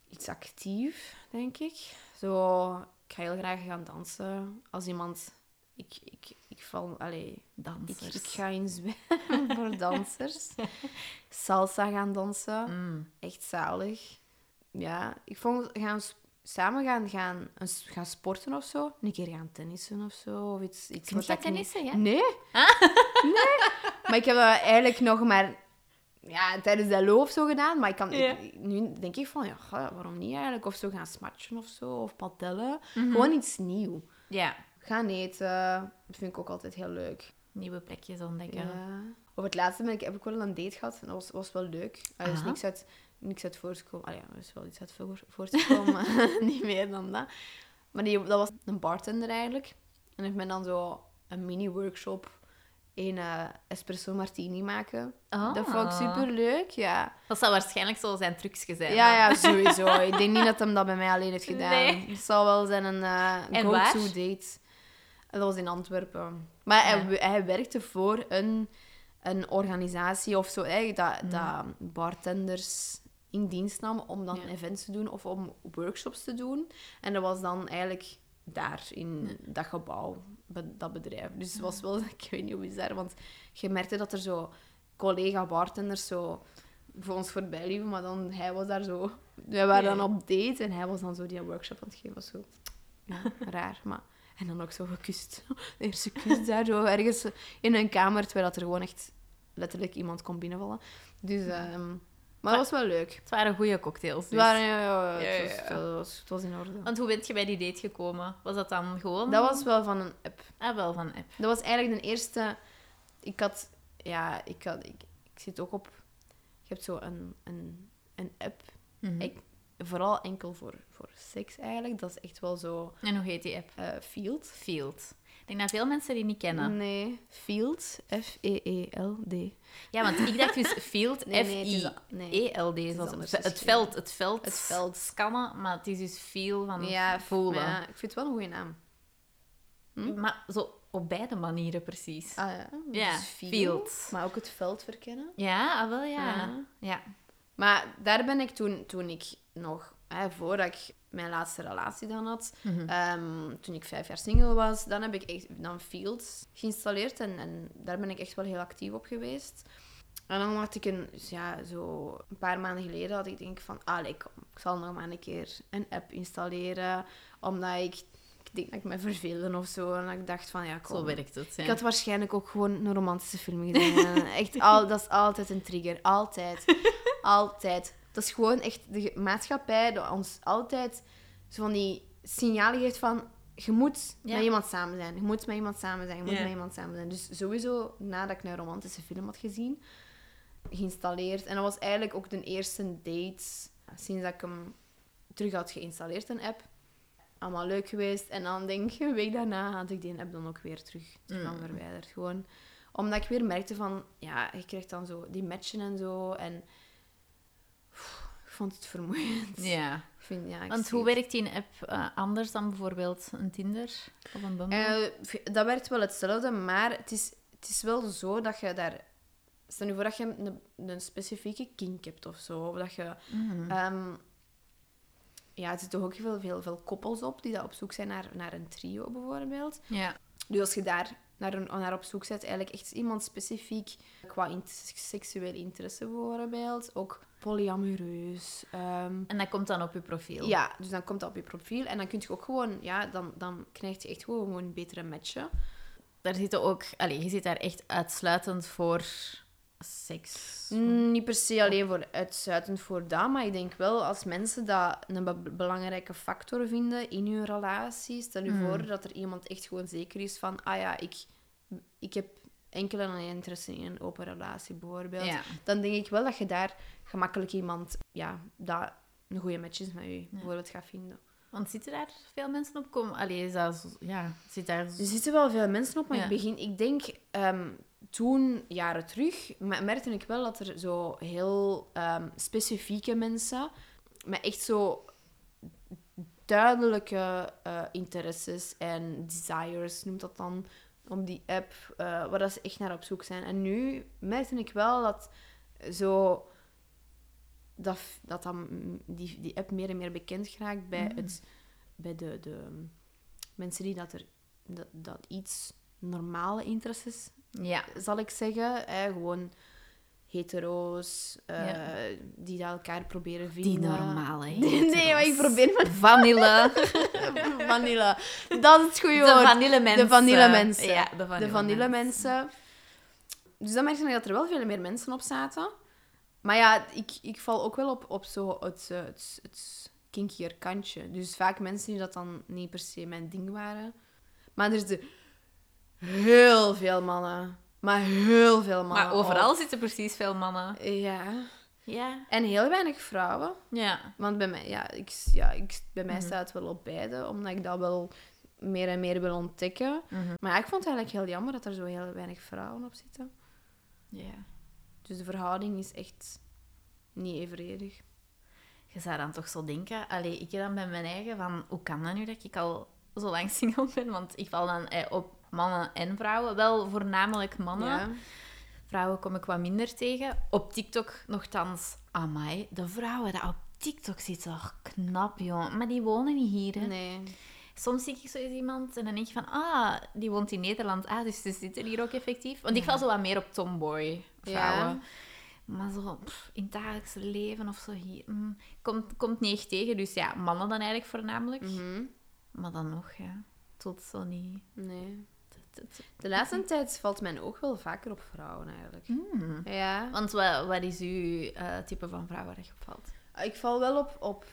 Iets actief, denk ik. Zo, ik ga heel graag gaan dansen. Als iemand... Ik, ik, ik val... Allee, Dansers. ik ga in zwemmen voor dansers. Salsa gaan dansen. Mm. Echt zalig. Ja, ik vond gaan samen gaan, gaan, gaan sporten of zo. Een keer gaan tennissen of zo. Of iets, iets Kun jij ik niet- tennissen, ja? Nee. Nee. Maar ik heb dat eigenlijk nog maar ja, tijdens dat loof zo gedaan. Maar ik kan, Ja. ik- nu denk ik van, ja, waarom niet eigenlijk? Of zo gaan smatchen of zo, of padellen. Mhm. Gewoon iets nieuw. Ja, Gaan eten, dat vind ik ook altijd heel leuk. nieuwe plekjes ontdekken. Ja. Op het laatste ben ik, heb ik wel een date gehad en dat was, was wel leuk. Er is niks uit, niks uit voortgekomen. Allee, er is wel iets uit voor, voortgekomen, maar niet meer dan dat. Maar die, dat was een bartender eigenlijk. En heeft men dan zo een mini-workshop een eh, espresso martini maken. Dat vond ik Ah. super leuk, ja. Dat zal waarschijnlijk zo zijn trucje zijn. Ja, ja, sowieso. Ik denk niet dat hem dat bij mij alleen heeft gedaan. Nee. Het zal wel zijn een eh, go-to date. Dat was in Antwerpen. Maar hij, Ja. hij werkte voor een, een organisatie of zo, eigenlijk, dat, dat bartenders in dienst nam om dan Ja. events te doen of om workshops te doen. En dat was dan eigenlijk daar, in dat gebouw, dat bedrijf. Dus het was wel, ik weet niet hoe bizar, want je merkte dat er zo collega-bartenders zo voor ons voorbij liepen, maar dan hij was daar zo... Wij waren dan op date en hij was dan zo die workshop aan het geven. was zo... Ja, raar, maar... En dan ook zo gekust. De eerste kus daar zo ergens in een kamer, terwijl dat er gewoon echt letterlijk iemand kon binnenvallen. Dus... ehm, maar dat was wel leuk. Het waren goede cocktails. Het, Dus. waren, ja, ja, Ja, het, was, het, was, het was in orde. Want hoe bent je bij die date gekomen? Was dat dan gewoon? Dat was wel van een app. Ah, wel van app. Dat was eigenlijk de eerste... Ik had... Ja, ik, had, ik, ik zit ook op... Je hebt zo een, een, een app. Mhm. Ik, vooral enkel voor, voor seks eigenlijk. Dat is echt wel zo... En hoe heet die app? eh Field. Field. Ik denk dat veel mensen die niet kennen. Nee. Field. E F-E-E-L-D. Ja, want ik dacht dus Field, Nee, nee, het F-I-E-L-D. het, het veld, het veld. Het veld. Scannen, maar het is dus feel van Ja, voelen. ja, ik vind het wel een goede naam. Hm? Maar zo op beide manieren precies. Ah ja. Ja, dus field, field. Maar ook het veld verkennen. Ja, ah, wel ja. Ja. ja. Maar daar ben ik toen, toen ik nog, hè, voordat ik mijn laatste relatie dan had, Mhm. ehm, toen ik vijf jaar single was, dan heb ik echt dan Fields geïnstalleerd en, en daar ben ik echt wel heel actief op geweest. En dan had ik een, dus ja, zo een paar maanden geleden had ik denk van, allee, kom, ik zal nog maar een keer een app installeren, omdat ik, ik denk dat ik me verveelde of zo. En dat ik dacht van, ja, kom. Zo werkt het. Ja. Ik had waarschijnlijk ook gewoon een romantische film. En echt, al, dat is altijd een trigger. Altijd. Altijd. Dat is gewoon echt de maatschappij die ons altijd zo van die signalen geeft van... Je moet Ja. met iemand samen zijn. Je moet met iemand samen zijn. Je moet Ja. met iemand samen zijn. Dus sowieso, nadat ik een romantische film had gezien, geïnstalleerd. En dat was eigenlijk ook de eerste date sinds dat ik hem terug had geïnstalleerd, een app. Allemaal leuk geweest. En dan denk ik, een week daarna had ik die app dan ook weer terug, terug Mm. verwijderd. Gewoon omdat ik weer merkte van, ja, je krijgt dan zo die matchen en zo. En vond het vermoeiend. Ja. Vind, ja, Want hoe werkt die app eh, anders dan bijvoorbeeld een Tinder of een Bumble? Eh, dat werkt wel hetzelfde, maar het is, het is wel zo dat je daar... Stel je voor dat je een, een specifieke kink hebt of zo. Of dat je... Mhm. ehm, ja, er zitten toch ook veel, veel, veel koppels op die dat op zoek zijn naar, naar een trio bijvoorbeeld. ja. Dus als je daar naar, een, naar op zoek bent, eigenlijk echt iemand specifiek qua in- seksuele interesse bijvoorbeeld. Ook polyamoreus. ehm, En dat komt dan op je profiel. ja, dus dan komt dat op je profiel. En dan kun je ook gewoon... Ja, dan, dan krijg je echt gewoon, gewoon betere matchen. Daar zitten ook... Allee, je zit daar echt uitsluitend voor seks. Mm, Niet per se alleen voor uitsluitend voor dat, maar ik denk wel als mensen dat een be- belangrijke factor vinden in hun relatie. Stel je Mm. voor dat er iemand echt gewoon zeker is van, ah ja, ik, ik heb enkel en alleen interesse in een open relatie bijvoorbeeld. Ja. Dan denk ik wel dat je daar gemakkelijk iemand, ja, dat een goede match is met je bijvoorbeeld gaat vinden. Want zitten daar veel mensen op? Kom, allee, is dat zo- ja, zit daar... Er zitten wel veel mensen op, maar Ja. ik begin... Ik denk, ehm, toen, jaren terug, me- merkte ik wel dat er zo heel ehm, specifieke mensen, met echt zo duidelijke eh, interesses en desires, noemt dat dan, op die app, eh, waar dat ze echt naar op zoek zijn. En nu merkte ik wel dat zo... Dat, dat dan die, die app meer en meer bekend geraakt bij, Mm. het, bij de, de mensen die dat er dat, dat iets normale interesses, Ja. zal ik zeggen. Hè? Gewoon hetero's, eh, Ja. die dat elkaar proberen vinden. Die normale Nee, maar ik probeer met Vanille. vanille. Dat is het goede De woord. vanille mensen. De vanille mensen. Ja, de vanille, de vanille mensen. mensen. Dus dan merkte ik dat er wel veel meer mensen op zaten. Maar ja, ik, ik val ook wel op, op zo het, eh, het, het kinkier kantje. Dus vaak mensen die dat dan niet per se mijn ding waren. Maar er zitten heel veel mannen. Maar heel veel mannen. Maar overal zitten precies veel mannen. Ja. Ja. En heel weinig vrouwen. Ja. Want bij mij, ja, ik, ja, ik, bij mij Mhm. staat het wel op beide, omdat ik dat wel meer en meer wil ontdekken. Mhm. Maar ja, ik vond het eigenlijk heel jammer dat er zo heel weinig vrouwen op zitten. Ja. Dus de verhouding is echt niet evenredig. Je zou dan toch zo denken, allee, ik dan bij mijn eigen van, hoe kan dat nu dat ik al zo lang single ben? Want ik val dan eh, op mannen en vrouwen, wel voornamelijk mannen. Ja. Vrouwen kom ik wat minder tegen. Op TikTok nogthans, amai, de vrouwen die op TikTok zitten, oh, knap joh. Maar die wonen niet hier. Hè. Nee. Soms zie ik zo eens iemand en dan denk je van, ah, die woont in Nederland. Ah, dus ze zitten hier ook effectief. Want ik val zo wat meer op tomboy vrouwen. Maar zo pff, in het dagelijkse leven of zo hier, mm, komt, komt niet echt tegen. Dus ja, mannen dan eigenlijk voornamelijk. Mhm. Maar dan nog, ja, tot zo niet. Nee. De laatste tijd valt mijn oog wel vaker op vrouwen eigenlijk. Mm. Ja. Want wat, wat is uw eh, type van vrouw waar je op valt? Ik val wel op, op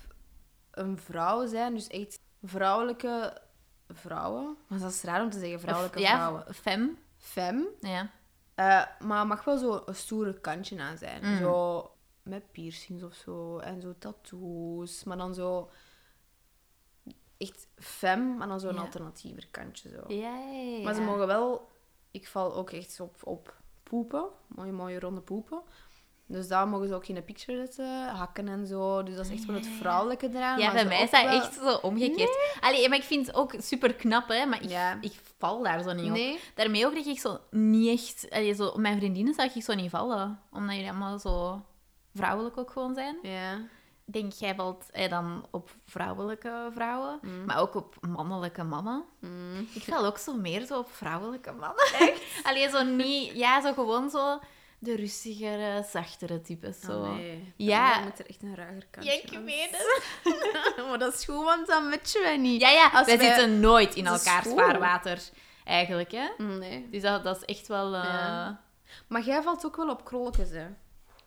een vrouw zijn, dus echt vrouwelijke vrouwen. Maar dat is raar om te zeggen, vrouwelijke ja, vrouwen. fem. Fem. Ja. Eh, maar mag wel zo een stoere kantje aan zijn. Mm. Zo met piercings of zo. En zo tattoos. Maar dan zo... Echt fem, maar dan zo'n Ja. alternatiever kantje zo. Jee, Maar ze mogen wel... Ik val ook echt op, op poepen. Mooie, mooie ronde poepen. Dus daar mogen ze ook de picture zetten. Hakken en zo. Dus dat is echt wel het Ja, ja. vrouwelijke eraan. Ja, bij mij is dat wel- echt zo omgekeerd. Allee, maar ik vind het ook super knap, hè. Maar ik, Ja. ik val daar zo niet op. Nee? Daarmee ook dat ik zo niet echt... Allee, zo, op mijn vriendinnen zag ik zo niet vallen. Omdat jullie allemaal zo vrouwelijk ook gewoon zijn. Ja. Denk, jij valt eh, dan op vrouwelijke vrouwen. Mm. Maar ook op mannelijke mannen. Mm. Ik val ook zo meer zo op vrouwelijke mannen. Echt? Allee, zo niet... Ja, zo gewoon zo de rustigere, zachtere types. Zo. Oh, nee. Ja. Dan moet er echt een ruiger kantje Ja, ik weet het. maar dat is goed, want dan matchen wij niet. Ja, ja. Als wij wij- zitten nooit in elkaars vaarwater. Eigenlijk, hè. Nee. Dus dat, dat is echt wel... eh, Ja. Maar jij valt ook wel op krolletjes, hè?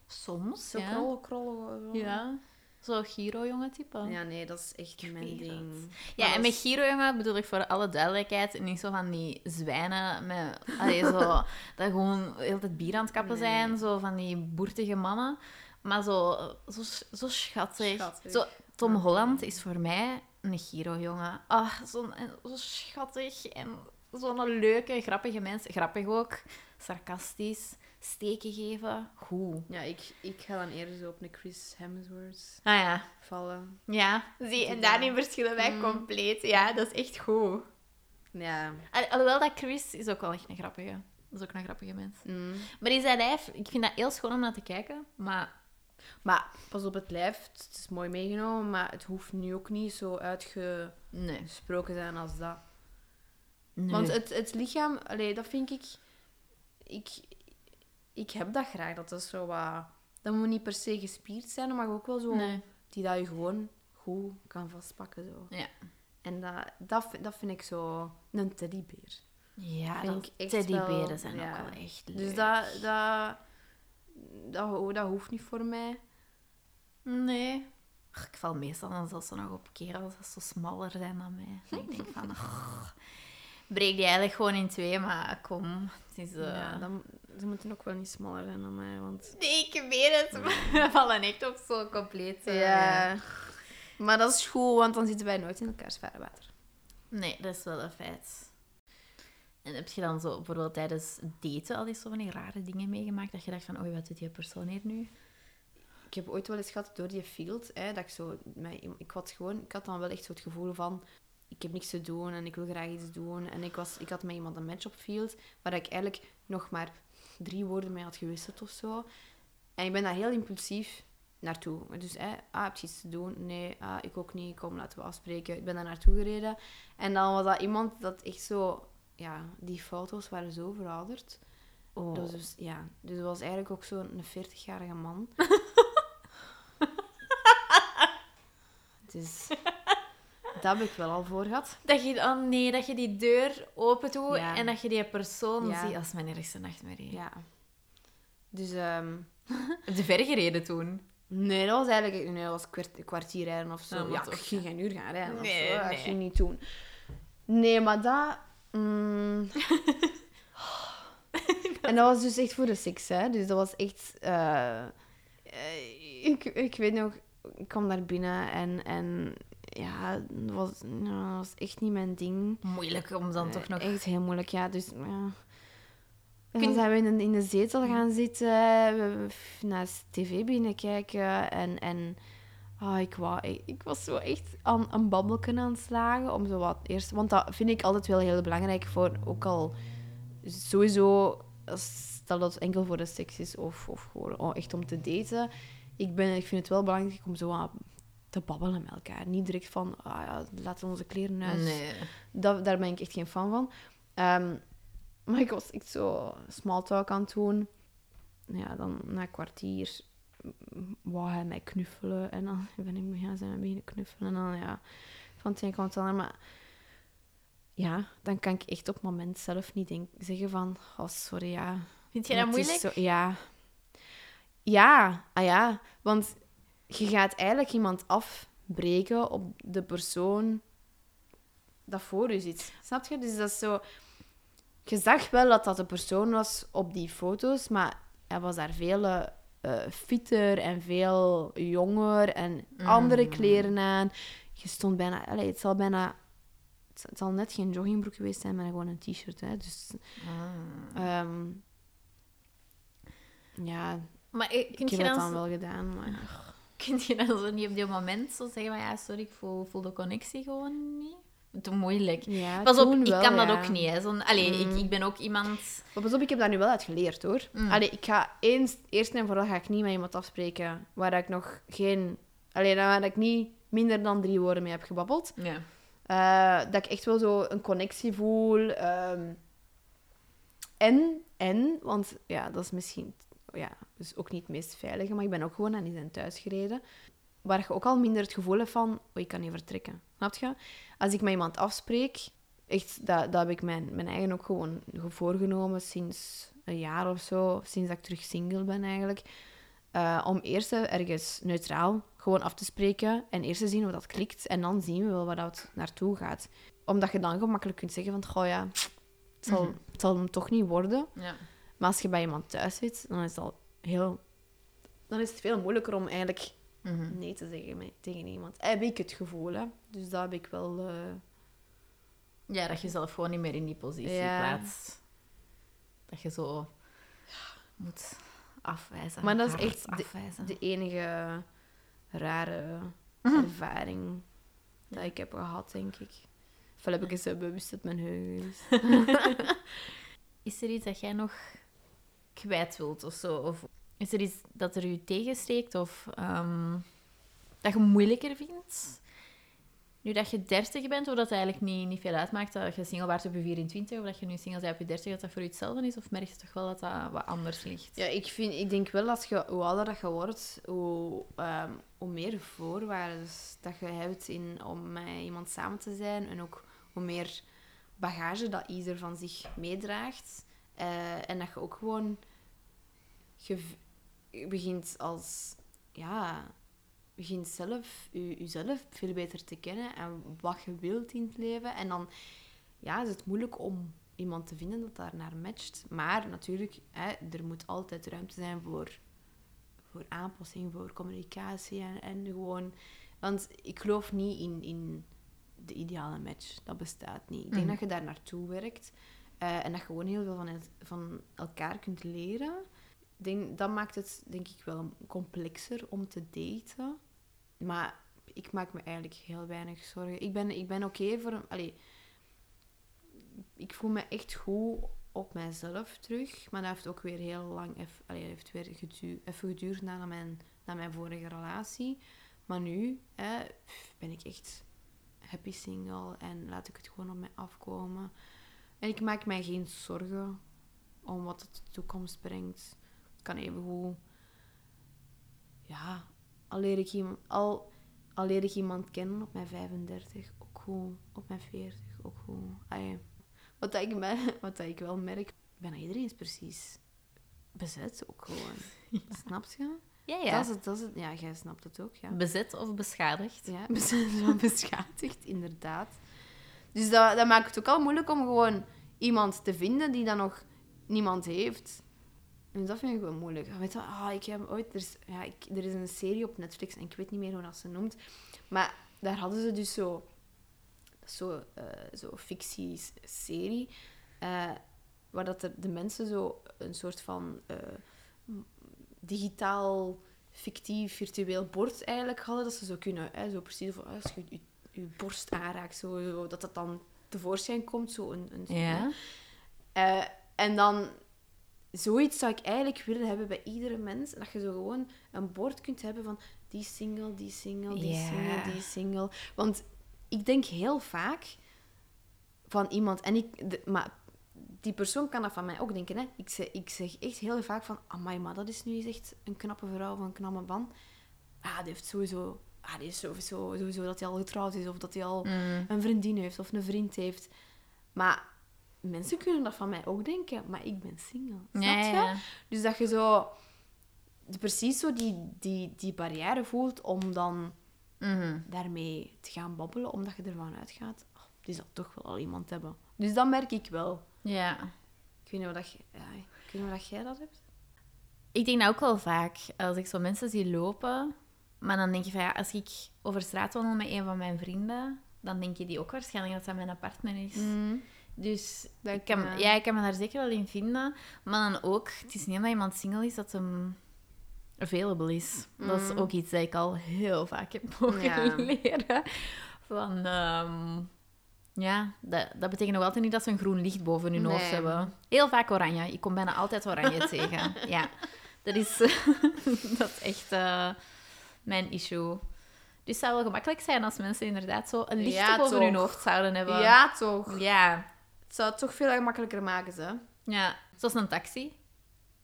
Soms, Zo ja. krollen, krollen. zo. Ja. Zo Giro-jongen type. Ja, nee, dat is echt mijn ding. Ja, en met Giro-jongen bedoel ik voor alle duidelijkheid niet zo van die zwijnen met, allee, zo, dat gewoon heel het bier aan het kappen Nee. zijn, zo van die boertige mannen. Maar zo, zo, zo schattig. Schattig. Zo, Tom. Holland is voor mij een Giro-jongen. Ah, zo, zo schattig en zo'n leuke, grappige mens. Grappig ook, sarcastisch, steken geven. Goed. Ja, ik, ik ga dan eerder zo op een Chris Hemsworth Ah ja, vallen. ja. Zie, en daarin verschillen wij Mm. compleet. Ja, dat is echt goed. Ja. Al- Alhoewel dat Chris is ook wel echt een grappige. Dat is ook een grappige mens. Mm. Maar in zijn lijf, ik vind dat heel schoon om naar te kijken. Maar Maar pas op het lijf, het is mooi meegenomen, maar het hoeft nu ook niet zo uitgesproken nee. zijn als dat. Nee. Want het, het lichaam, allee, dat vind ik, ik... Ik heb dat graag, dat is zo wat... Dat moet niet per se gespierd zijn, dat mag ook wel zo... Nee. Die dat je gewoon goed kan vastpakken, zo. Ja. En dat, dat, vind- dat vind ik zo... Een teddybeer. Ja, dat, ik echt teddyberen wel- zijn ja. ook wel echt leuk. Dus dat, dat, dat, dat hoeft niet voor mij. Nee. Ik val meestal dan zelfs zo nog op kerels dat zo smaller zijn dan mij. En ik denk van... breek die eigenlijk gewoon in twee, maar kom. Het is... eh, Ja, dan, ze moeten ook wel niet smaller zijn dan mij, want... Nee, ik weet het. We vallen echt op zo compleet. eh, Ja. Maar dat is goed, want dan zitten wij nooit in elkaars vaarwater. Nee, dat is wel een feit. En heb je dan zo bijvoorbeeld tijdens daten al eens zo van die rare dingen meegemaakt dat je dacht van, oei, wat doet die persoon hier nu? Ik heb ooit wel eens gehad door die field, hè, dat ik zo... Ik, had gewoon, ik had dan wel echt zo het gevoel van... Ik heb niks te doen en ik wil graag iets doen. En ik, was, ik had met iemand een match op field, waar ik eigenlijk nog maar drie woorden mee had gewisseld of zo. En ik ben daar heel impulsief naartoe. Dus, hè, ah, heb je iets te doen? Nee, ah, ik ook niet. Kom, laten we afspreken. Ik ben daar naartoe gereden. En dan was dat iemand dat echt zo... Ja, die foto's waren zo verouderd. Oh. Dus, ja, dus dat was eigenlijk ook zo'n 40-jarige man. dus dat heb ik wel al voor gehad. Dat je, oh nee, dat je die deur open doet Ja. en dat je die persoon Ja. ziet. Is mijn ergste nachtmerrie. Ja. Dus ehm, Heb je ver gereden toen? nee, dat was eigenlijk nee, dat was een kwart- kwartier rijden of zo. Ja, maar ja, toch. ik ging geen uur gaan rijden Nee, of zo. Dat nee. ging niet doen. Nee, maar dat... mm. en dat was dus echt voor de seks, hè. Dus dat was echt... eh, eh, ik, ik weet nog, ik kwam daar binnen en... en ja, dat was, nou, was echt niet mijn ding. Moeilijk om dan toch Eh, nog... Echt heel moeilijk, ja. Dus ja. En dan zijn we in, de- in de zetel gaan zitten, we- naast tv binnenkijken en... en ah, ik, wou, ik, ik was zo echt aan een babbelken aan het slagen om zo wat eerst... Want dat vind ik altijd wel heel belangrijk voor, ook al sowieso, stel dat het enkel voor de seks is of, of gewoon oh, echt om te daten. Ik, ben, ik vind het wel belangrijk om zo wat te babbelen met elkaar. Niet direct van, ah ja, laten we onze kleren uit. Nee. Dat, daar ben ik echt geen fan van. Ehm, maar ik was echt zo small talk aan het doen. Ja, dan na een kwartier wou hij mij knuffelen. En dan ben ik ja, zijn we beginnen knuffelen. En dan ja, van het een ander. Maar ja, dan kan ik echt op het moment zelf niet denk, zeggen van... Oh, sorry, ja. Vind je dat moeilijk? zo- ja. Ja, ah ja. Want je gaat eigenlijk iemand afbreken op de persoon dat voor je zit. Snap je? Dus dat is zo... Je zag wel dat dat de persoon was op die foto's, maar hij was daar veel eh, eh, fitter en veel jonger en andere Mm. kleren aan. Je stond bijna... Allee, het zal bijna... Het zal- net geen joggingbroek geweest zijn, maar gewoon een t-shirt. Hè. Dus... Ah. ehm, ja, Maar ik je, heb het dan wel gedaan, maar... kun je dan zo niet op die moment zo zeggen van ja, sorry, ik voel, voel de connectie gewoon niet? Te moeilijk. Ja, Pas op, ik wel, kan dat ook niet. Hè. Zo'n, allee, Mm. ik, ik ben ook iemand... Maar pas op, ik heb daar nu wel uit geleerd, hoor. Mm. Allee, ik ga eens, eerst en vooral ga ik niet met iemand afspreken waar ik nog geen... Allee, waar ik niet minder dan drie woorden mee heb gebabbeld. Ja. Eh, dat ik echt wel zo een connectie voel. ehm. en, en, want ja, dat is misschien ja, dus ook niet het meest veilige, maar ik ben ook gewoon aan die zijn thuis gereden. Waar je ook al minder het gevoel hebt van, oh, ik kan niet vertrekken. Snap je? Als ik met iemand afspreek, echt, dat, dat heb ik mijn, mijn eigen ook gewoon voorgenomen sinds een jaar of zo, sinds dat ik terug single ben eigenlijk. Eh, om eerst ergens neutraal gewoon af te spreken en eerst te zien of dat klikt. En dan zien we wel waar dat naartoe gaat. Omdat je dan gemakkelijk kunt zeggen van, goh ja, het zal, Mhm. het zal hem toch niet worden. ja. Maar als je bij iemand thuis zit, dan is het al heel... Dan is het veel moeilijker om eigenlijk Mhm. nee te zeggen tegen iemand. Heb ik het gevoel, hè. Dus dat heb ik wel... eh, Ja, dat je zelf gewoon niet meer in die positie Ja. plaatst. Dat je zo moet afwijzen. Maar dat is echt de enige rare Mhm. ervaring dat ik heb gehad, denk ik. Of heb ik eens bewust uit mijn geheugen is. Is er iets dat jij nog kwijt wilt of zo? Of is er iets dat er u tegensteekt of ehm, dat je moeilijker vindt? Nu dat je 30 bent, of dat eigenlijk niet, niet veel uitmaakt dat je single waart op je 24, of dat je nu single bent op je 30, dat dat voor u hetzelfde is? Of merk je toch wel dat dat wat anders ligt? Ja, ik, vind, ik denk wel dat je, hoe ouder dat je wordt, hoe, ehm, hoe meer voorwaarden dat je hebt in, om met iemand samen te zijn. En ook hoe meer bagage dat ieder van zich meedraagt. Eh, en dat je ook gewoon... Je, begint als... Ja, begint zelf je, jezelf veel beter te kennen en wat je wilt in het leven. En dan ja, is het moeilijk om iemand te vinden dat daar naar matcht. Maar natuurlijk, hè, er moet altijd ruimte zijn voor, voor aanpassing, voor communicatie en, en gewoon... Want ik geloof niet in, in de ideale match. Dat bestaat niet. Ik denk Mhm. dat je daar naartoe werkt eh, en dat je gewoon heel veel van, van elkaar kunt leren. Denk, dat maakt het, denk ik, wel complexer om te daten. Maar ik maak me eigenlijk heel weinig zorgen. Ik ben, ik ben oké voor... Allee, ik voel me echt goed op mijzelf terug. Maar dat heeft ook weer heel lang... eff- allee, heeft weer gedu even geduurd na mijn, na mijn vorige relatie. Maar nu ben ik echt happy single. En laat ik het gewoon op mij afkomen. En ik maak mij geen zorgen om wat het de toekomst brengt. Het kan even goed... Ja, al leer ik iemand... Al, al leer ik iemand kennen op mijn 35, ook goed. Op mijn 40, ook goed. Allee, wat, dat ik, me- wat dat ik wel merk, bijna iedereen is precies bezet ook gewoon. Snap je? Ja, ja. Dat is het, dat is het. Ja, jij snapt het ook, ja. Bezet of beschadigd. Ja, zijn zo beschadigd, inderdaad. Dus dat, maakt het ook al moeilijk om gewoon iemand te vinden die dan nog niemand heeft. En dat vind ik wel moeilijk. Weet je, ah, ik heb ooit... Er is, ja, er is een serie op Netflix en ik weet niet meer hoe dat ze noemt. Maar daar hadden ze dus zo... Zo, eh zo fictie-serie. eh, waar dat er de mensen zo een soort van... eh, digitaal, fictief, virtueel bord eigenlijk hadden. Dat ze zo kunnen, hè, zo precies, van, als je je, je borst aanraakt, zo, dat dat dan tevoorschijn komt. Zo een, een, Ja. Eh, en dan, zoiets zou ik eigenlijk willen hebben bij iedere mens. Dat je zo gewoon een bord kunt hebben van die single, die single, die single, die single. Want ik denk heel vaak van iemand, en ik, de- maar die persoon kan dat van mij ook denken. Hè. Ik, zeg, ik zeg echt heel vaak van, amai, maar dat is nu eens echt een knappe vrouw of een knappe man. Ah, die heeft sowieso, ah, die is sowieso, sowieso dat hij al getrouwd is of dat hij al Mm. een vriendin heeft of een vriend heeft. Maar mensen kunnen dat van mij ook denken, maar ik ben single. Snap Ja, je? ja. Dus dat je zo precies zo die, die, die barrière voelt om dan Mhm. daarmee te gaan babbelen, omdat je ervan uitgaat, oh, die zal toch wel al iemand hebben. Dus dat merk ik wel. ja. Ik weet niet of, dat, ja, ik weet niet of dat jij dat hebt. Ik denk dat ook wel vaak. Als ik zo mensen zie lopen, maar dan denk je van ja, als ik over straat wandel met een van mijn vrienden, dan denk je die ook waarschijnlijk dat dat mijn partner is. Dus Dat ik kan, kan. ja, ik kan me daar zeker wel in vinden. Maar dan ook, het is niet omdat iemand single is dat hem available is. Dat is ook iets dat ik al heel vaak heb mogen Ja. leren. Van, ehm, ja, dat, dat betekent nog altijd niet dat ze een groen licht boven hun hoofd hebben. Heel vaak oranje. Ik kom bijna altijd oranje tegen. Ja, dat is, dat is echt eh, mijn issue. Dus het zou wel gemakkelijk zijn als mensen inderdaad zo een lichtje Ja, boven hun hoofd zouden hebben. Ja, toch. Ja, Het zou het toch veel gemakkelijker maken, hè? ja. zoals een taxi.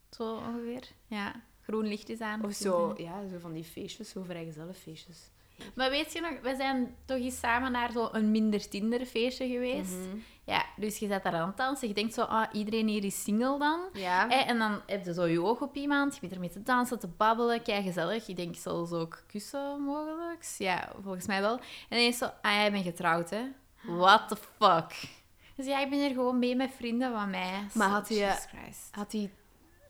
Zo ongeveer. Ja, groen licht is aan. Of zo, ja, zo van die feestjes, zo vrijgezellenfeestjes. Maar weet je nog, we zijn toch eens samen naar zo'n minder Tinder-feestje geweest. Mhm. Ja, dus je zet daar aan het dansen. Je denkt zo, ah, iedereen hier is single dan. Ja. En dan heb je zo je oog op iemand, je bent ermee te dansen, te babbelen, kei gezellig. Ik denk zelfs ook kussen mogelijk. Ja, volgens mij wel. En dan is zo, ah, jij bent getrouwd, hè? What the fuck? Dus ja, ik ben hier gewoon mee met vrienden van mij. Maar had je- Christ. Had hij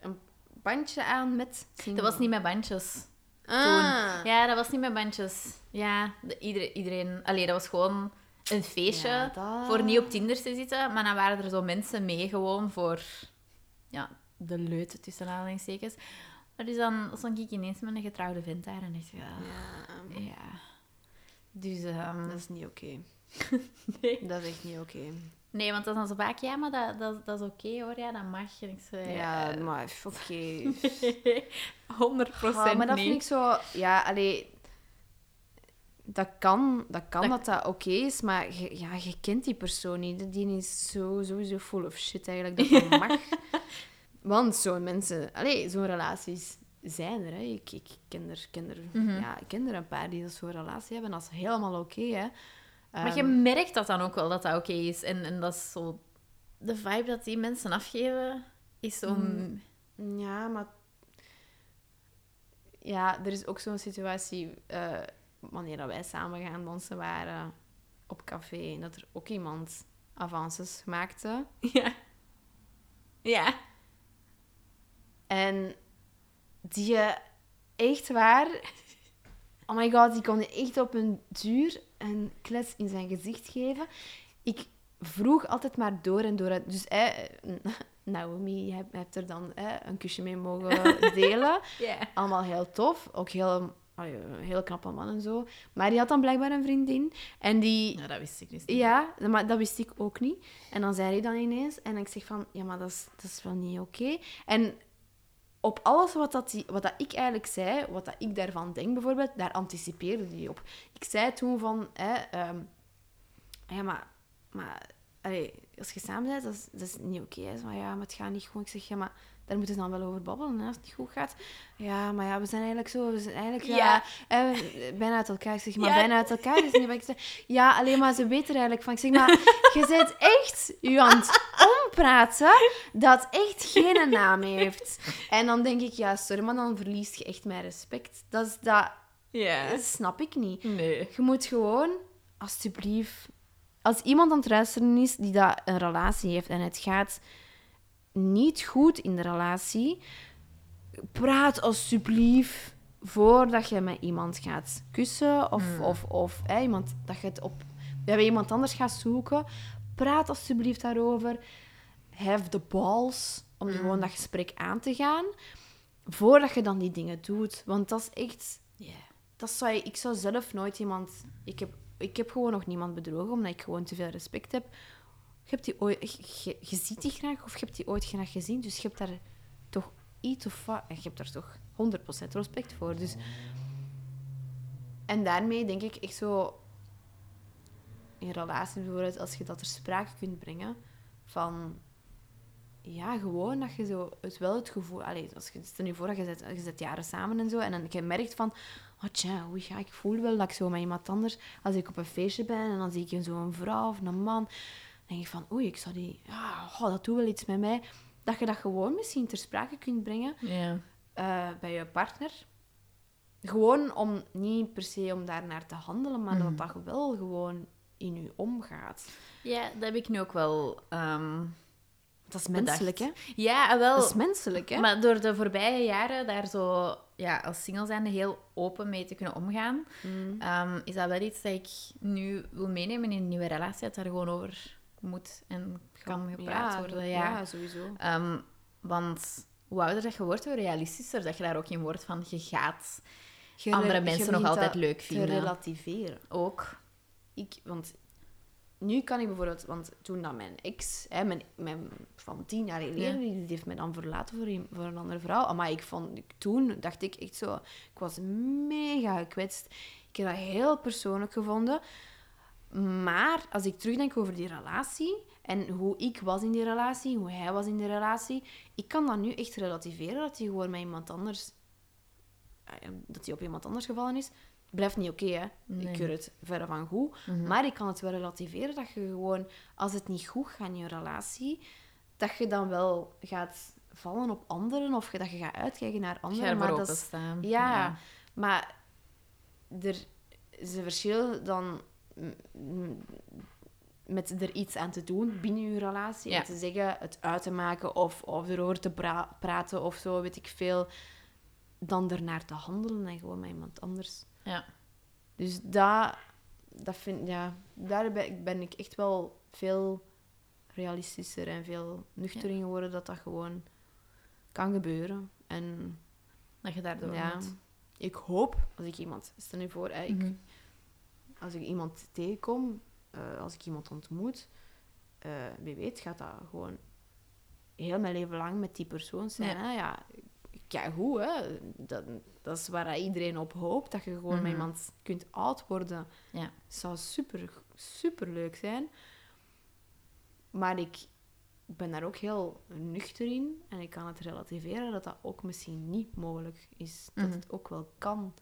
een bandje aan met... Dat was niet met bandjes. Ah. Ja, dat was niet met bandjes. Ja, de, iedereen... iedereen allee, dat was gewoon een feestje Ja, dat- voor niet op Tinder te zitten. Maar dan waren er zo mensen mee gewoon voor... Ja, de leute tussen aanhalingstekens. Maar dus dan stond ik ineens met een getrouwde vent daar en dacht ik... Ja, Ja, ja. Dus... ehm, dat is niet oké. nee. Dat is echt niet oké. nee, want dat is dan zo vaak... Ja, maar dat, dat, dat is oké hoor. Ja, dat mag. En ik zei... Ja, maar oké. 100 Ah, maar dat niet. vind ik zo... Ja, allee... Dat kan, dat, kan Dat- dat dat oké is, maar je, ja, je kent die persoon niet. Die is zo, sowieso full of shit eigenlijk, dat dat mag. Want zo'n mensen... Allee, zo'n relaties zijn er, hè. Ik, ik ken er, ken er, Mhm. ja, ik ken er een paar die zo'n relatie hebben. Dat is helemaal oké, hè. Maar je Ehm, merkt dat dan ook wel dat dat oké is. En, en dat is zo... De vibe dat die mensen afgeven, is zo... Mm. Ja, maar... Ja, er is ook zo'n situatie... eh, wanneer dat wij samen gaan dansen waren op café... dat er ook iemand avances maakte. Ja. Ja. En die eh, echt waar... Oh my god, die kon je echt op een duur een klets in zijn gezicht geven. Ik vroeg altijd maar door en door. Dus eh, Naomi, je hebt, er dan eh, een kusje mee mogen delen. Ja. Allemaal heel tof. Ook heel, allee, een heel knappe man en zo. Maar die had dan blijkbaar een vriendin. En die... Nou, dat wist ik dus niet. Ja, maar dat wist ik ook niet. En dan zei hij dan ineens. En ik zeg van, ja, maar dat is, dat is wel niet oké. En op alles wat, dat die, wat dat ik eigenlijk zei, wat dat ik daarvan denk bijvoorbeeld, daar anticipeerde hij op. Ik zei toen van, hè, ehm, ja, maar, maar allee, als je samen bent, dat is, dat is niet oké. Van, ja, maar het gaat niet goed. Ik zeg, ja, maar daar moeten we dan wel over babbelen, hè, als het niet goed gaat. Ja, maar ja, we zijn eigenlijk zo, we zijn eigenlijk ja. Ja. eh, bijna uit elkaar. Ik zeg, maar Ja. bijna uit elkaar is niet wat ik zeg. Ja, alleen maar ze weten er eigenlijk van. Ik zeg, maar je bent echt u aan het ompraten dat echt geen naam heeft. En dan denk ik, ja, sorry, maar dan verlies je echt mijn respect. Dat, is, dat, Ja. dat snap ik niet. Nee. Je moet gewoon, alsjeblieft... Als iemand aan het luisteren is die dat een relatie heeft en het gaat niet goed in de relatie, praat alsjeblieft voordat je met iemand gaat kussen of, of, of hè, iemand, dat je het op, bij iemand anders gaat zoeken. Praat alsjeblieft daarover. Have the balls om gewoon dat gesprek aan te gaan voordat je dan die dingen doet. Want dat is echt dat zou ik zou zelf nooit iemand... Ik heb, ik heb gewoon nog niemand bedrogen, omdat ik gewoon te veel respect heb. Je, hebt die ooit, je, ziet die graag, of je hebt die ooit graag gezien, dus je hebt daar toch iets of wat... En je hebt daar toch 100% respect voor. Dus... En daarmee denk ik echt zo... In relatie bijvoorbeeld, als je dat ter sprake kunt brengen, van... Ja, gewoon dat je zo het wel het gevoel... Allee, als je, stel je voor dat je zit, je jaren samen en zo, en dan je merkt van... Oh tja, oei, ja, ik voel wel dat ik zo met iemand anders... Als ik op een feestje ben en dan zie ik zo'n vrouw of een man... Denk ik van, oei, ik zou die... Ja, oh, dat doet wel iets met mij. Dat je dat gewoon misschien ter sprake kunt brengen Ja. eh, bij je partner. Gewoon om, niet per se om daar naar te handelen, maar Mhm. dat dat wel gewoon in je omgaat. ja, dat heb ik nu ook wel... ehm, Dat is Bedacht. menselijk, hè? Ja, wel... Dat is menselijk, hè? Maar door de voorbije jaren daar zo ja, als single zijnde heel open mee te kunnen omgaan, Mm. ehm, is dat wel iets dat ik nu wil meenemen in een nieuwe relatie, dat daar gewoon over moet en kan gepraat worden. Ja. ja, sowieso. Ehm, want hoe ouder dat je wordt, hoe realistischer dat je daar ook in wordt van je gaat Je andere mensen nog altijd leuk te vinden. relativeren. Ook. Ik, want nu kan ik bijvoorbeeld, want toen dat mijn ex, hè, mijn, mijn van tien jaar geleden, Ja. die heeft mij dan verlaten voor een, voor een andere vrouw. Maar ik vond, toen dacht ik echt zo, ik was mega gekwetst. Ik heb dat heel persoonlijk gevonden. Maar als ik terugdenk over die relatie en hoe ik was in die relatie, hoe hij was in die relatie, ik kan dat nu echt relativeren dat hij gewoon met iemand anders, eh, dat hij op iemand anders gevallen is. Blijft niet oké, hè? Nee. Ik keur het verre van goed. Maar ik kan het wel relativeren dat je gewoon, als het niet goed gaat in je relatie, dat je dan wel gaat vallen op anderen of dat je gaat uitkijken naar anderen. Maar dat is, openstaan. ja, maar er is een verschil dan met er iets aan te doen binnen je relatie. Ja. En te zeggen, het uit te maken of, of erover te pra- praten of zo, weet ik veel. Dan ernaar te handelen en gewoon met iemand anders. Ja. Dus dat, dat vind, ja, daar ben ik, echt wel veel realistischer en veel nuchter in geworden dat dat gewoon kan gebeuren. En Dat je daardoor ja, moet. ik hoop, als ik iemand... Stel je voor, ik, Mhm. Als ik iemand tegenkom, eh, als ik iemand ontmoet, eh, wie weet gaat dat gewoon heel mijn leven lang met die persoon zijn. Ja. Hè? Ja, ja, goed, hè. Dat, dat is waar iedereen op hoopt, dat je gewoon Mhm. met iemand kunt oud worden. Ja. zou super, super leuk zijn. Maar ik ben daar ook heel nuchter in en ik kan het relativeren dat dat ook misschien niet mogelijk is. Dat Mhm. het ook wel kan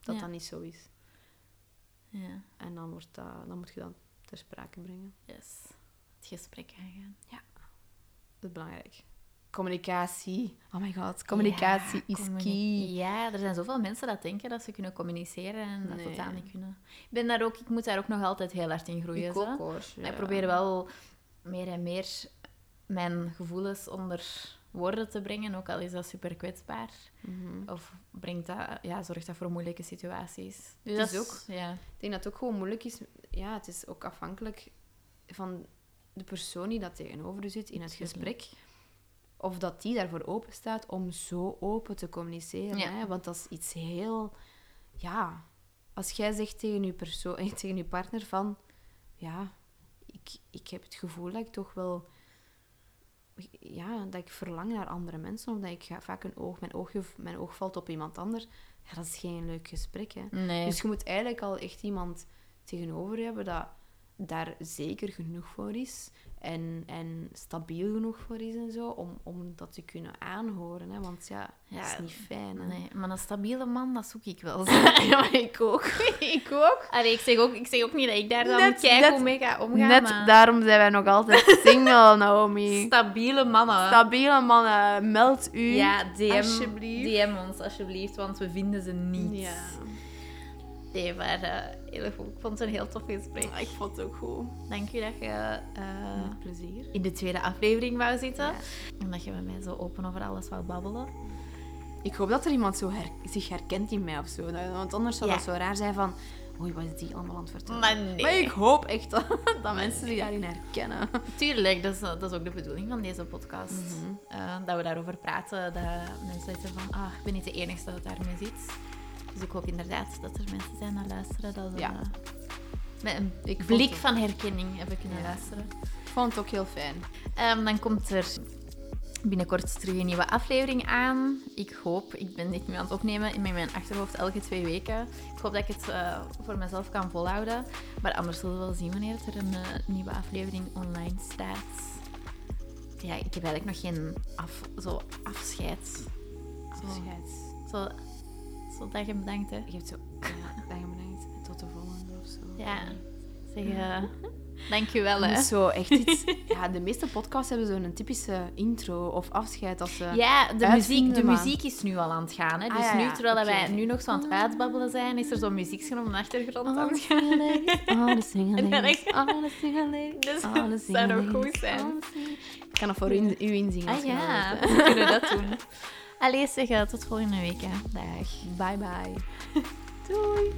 dat Ja. dat niet zo is. Ja. En dan, wordt dat, dan moet je dat ter sprake brengen. Yes. Het gesprek aangaan. Dat is belangrijk. Communicatie. Oh my god, communicatie Ja, is communi- key. Ja, er zijn zoveel mensen dat denken dat ze kunnen communiceren en dat Nee. totaal niet kunnen. Ik, ben daar ook, ik moet daar ook nog altijd heel hard in groeien. Ik ook hoor. Maar ja. Ik probeer wel meer en meer mijn gevoelens onder woorden te brengen, ook al is dat super kwetsbaar. Mhm. Of brengt dat, ja, zorgt dat voor moeilijke situaties. Dus dat is ook- Ja. Ik denk dat het ook gewoon moeilijk is. Ja, het is ook afhankelijk van de persoon die dat tegenover u zit in het gesprek. Of dat die daarvoor open staat om zo open te communiceren. Ja. Hè? Want dat is iets heel... Ja, als jij zegt tegen je, persoon, tegen je partner van... Ja, ik, ik heb het gevoel dat ik toch wel... Ja, dat ik verlang naar andere mensen. Of dat ik ga- vaak een oog, mijn, oogje, mijn oog valt op iemand anders. Ja, dat is geen leuk gesprek, hè. Nee. Dus je moet eigenlijk al echt iemand tegenover hebben dat daar zeker genoeg voor is. En, en stabiel genoeg voor is en zo, om, om dat te kunnen aanhoren. Hè? Want ja, dat Ja, is niet fijn. Hè? Nee, maar een stabiele man, dat zoek ik wel. ja, maar ik ook. ik ook. Allee, ik, zeg ook, ik zeg ook niet dat ik daar dan Net- kijk hoe mee ga omgaan, Net maar daarom zijn wij nog altijd single, Naomi. stabiele mannen. Stabiele mannen, meld u. ja, DM, alsjeblieft. DM ons alsjeblieft, want we vinden ze niet. Ja. Nee, maar eh, heel goed. Ik vond het een heel tof gesprek. Ik vond het ook goed. Dank je dat je eh, Met plezier. in de tweede aflevering wou zitten. Ja. En dat je met mij zo open over alles wou babbelen. Ik hoop dat er iemand zo her- zich herkent in mij of zo. Nou, Want anders zou Ja. dat zo raar zijn van... Oei, wat is die allemaal aan het vertellen? Maar nee. Maar ik hoop echt dat, dat mensen zich daarin herkennen. Tuurlijk, dat is, dat is ook de bedoeling van deze podcast. Mhm. Eh, dat we daarover praten, dat mensen zeggen van, ah, ik ben niet de enige dat daarmee zit. Dus ik hoop inderdaad dat er mensen zijn die luisteren, dat Ja. eh, met een Ik blik van herkenning hebben kunnen Ja. luisteren. Ik vond het ook heel fijn. Ehm, dan komt er binnenkort terug een nieuwe aflevering aan. Ik hoop, ik ben dit nu aan het opnemen in mijn achterhoofd elke twee weken. Ik hoop dat ik het eh, voor mezelf kan volhouden. Maar anders zullen we wel zien wanneer er een eh, nieuwe aflevering online staat. Ja, ik heb eigenlijk nog geen af, zo afscheid. Afscheid. zo, zo dat je bedankt, hè. Je hebt zo... Ja, dag en bedankt. Tot de volgende of zo. Ja, zeg, eh dankjewel, Dat hè. zo echt iets... Ja, de meeste podcasts hebben zo'n typische intro of afscheid als ze... Ja, de, muziek, de muziek is nu al aan het gaan. Hè? Ah, Dus ja, nu, terwijl oké. wij nu nog zo aan het uitbabbelen zijn, is er zo'n muziekje op de achtergrond aan het gaan. All the single En dan ladies, echt- all the single ladies, Dus dat zou nog ladies, goed zijn. Ik kan dat voor u, u inzingen. Ah ja, we kunnen dat doen. Allee, zeg, eh, tot volgende week. Hè. Dag. Bye bye. Doei.